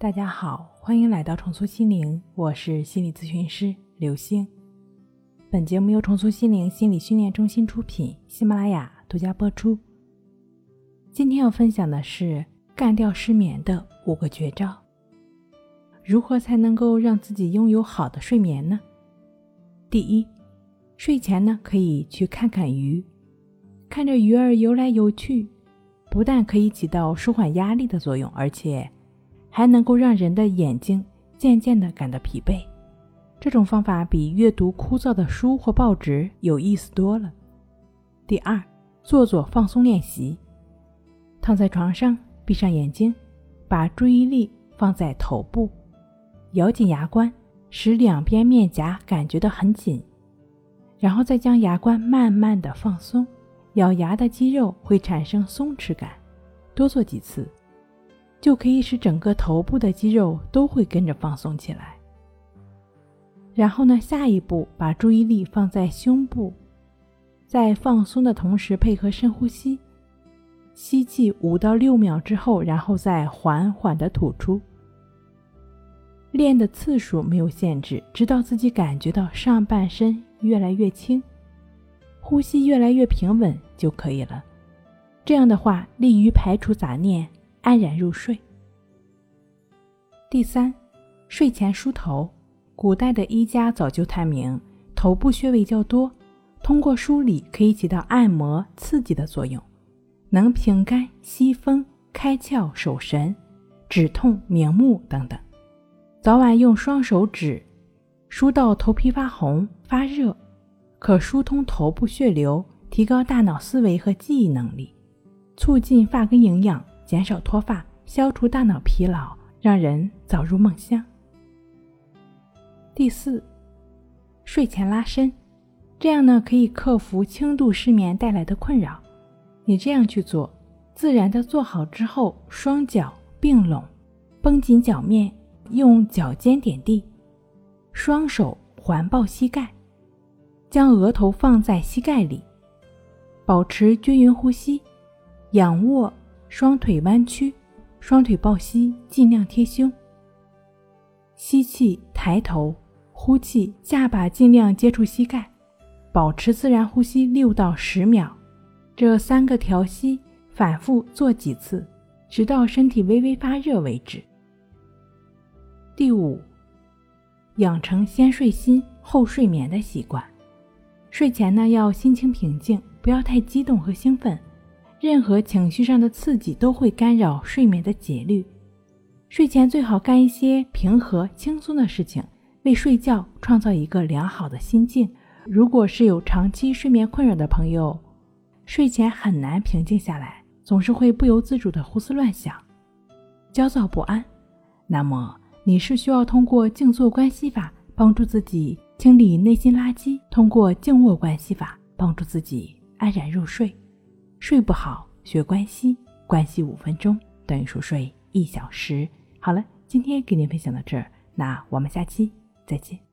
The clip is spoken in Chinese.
大家好，欢迎来到重塑心灵，我是心理咨询师刘星。本节目由重塑心灵心理训练中心出品，喜马拉雅独家播出。今天要分享的是干掉失眠的五个绝招。如何才能够让自己拥有好的睡眠呢？第一，睡前呢可以去看看鱼，看着鱼儿游来游去，不但可以起到舒缓压力的作用，而且。还能够让人的眼睛渐渐地感到疲惫，这种方法比阅读枯燥的书或报纸有意思多了。第二，做做放松练习，躺在床上，闭上眼睛，把注意力放在头部，咬紧牙关，使两边面颊感觉到很紧，然后再将牙关慢慢的放松，咬牙的肌肉会产生松弛感，多做几次。就可以使整个头部的肌肉都会跟着放松起来。然后呢，下一步把注意力放在胸部，在放松的同时配合深呼吸，吸气五到六秒之后，然后再缓缓的吐出。练的次数没有限制，直到自己感觉到上半身越来越轻，呼吸越来越平稳就可以了。这样的话，利于排除杂念。安然入睡。第三，睡前梳头。古代的医家早就探明，头部穴位较多，通过梳理可以起到按摩刺激的作用，能平肝息风、开窍守神、止痛明目等等。早晚用双手指梳到头皮发红发热，可疏通头部血流，提高大脑思维和记忆能力，促进发根营养。减少脱发，消除大脑疲劳，让人早入梦乡。第四，睡前拉伸，这样呢可以克服轻度失眠带来的困扰。你这样去做，自然的坐好之后，双脚并拢，绷紧脚面，用脚尖点地，双手环抱膝盖，将额头放在膝盖里，保持均匀呼吸，仰卧。双腿弯曲，双腿抱膝，尽量贴胸。吸气，抬头；呼气，下巴尽量接触膝盖，保持自然呼吸六到十秒。这三个调息反复做几次，直到身体微微发热为止。第五，养成先睡心后睡眠的习惯。睡前呢，要心情平静，不要太激动和兴奋。任何情绪上的刺激都会干扰睡眠的节律。睡前最好干一些平和轻松的事情，为睡觉创造一个良好的心境。如果是有长期睡眠困扰的朋友，睡前很难平静下来，总是会不由自主的胡思乱想、焦躁不安，那么你是需要通过静坐观息法帮助自己清理内心垃圾，通过静卧观息法帮助自己安然入睡。睡不好，学关西，关系五分钟等于熟睡一小时。好了，今天给您分享到这儿，那我们下期再见。